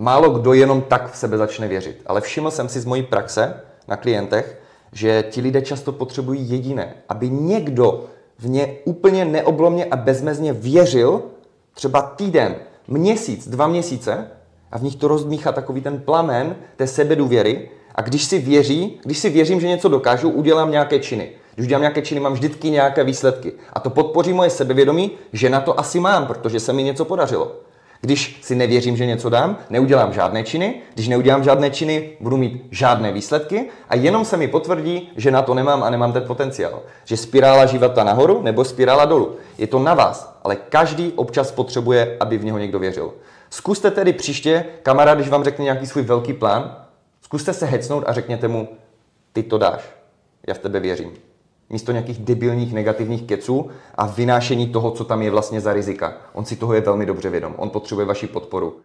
málo kdo jenom tak v sebe začne věřit. Ale všiml jsem si z mojí praxe na klientech, že ti lidé často potřebují jediné, aby někdo v ně úplně neoblomně a bezmezně věřil, třeba týden, měsíc, dva měsíce, a v nich to rozdmíchá takový ten plamen té sebedůvěry. A když si věří, když si věřím, že něco dokážu, udělám nějaké činy. Když udělám nějaké činy, mám vždycky nějaké výsledky. A to podpoří moje sebevědomí, že na to asi mám, protože se mi něco podařilo. Když si nevěřím, že něco dám, neudělám žádné činy. Když neudělám žádné činy, budu mít žádné výsledky a jenom se mi potvrdí, že na to nemám a nemám ten potenciál. Že spirála života nahoru nebo spirála dolů. Je to na vás, ale každý občas potřebuje, aby v něho někdo věřil. Zkuste tedy příště, kamarád, když vám řekne nějaký svůj velký plán, zkuste se hecnout a řekněte mu, ty to dáš. Já v tebe věřím místo nějakých debilních negativních keců a vynášení toho, co tam je vlastně za rizika. On si toho je velmi dobře vědom. On potřebuje vaši podporu.